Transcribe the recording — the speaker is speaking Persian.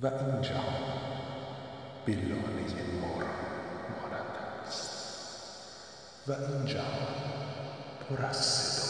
و این جهان به لانه ما را مانند است. و این جهان پر از صدا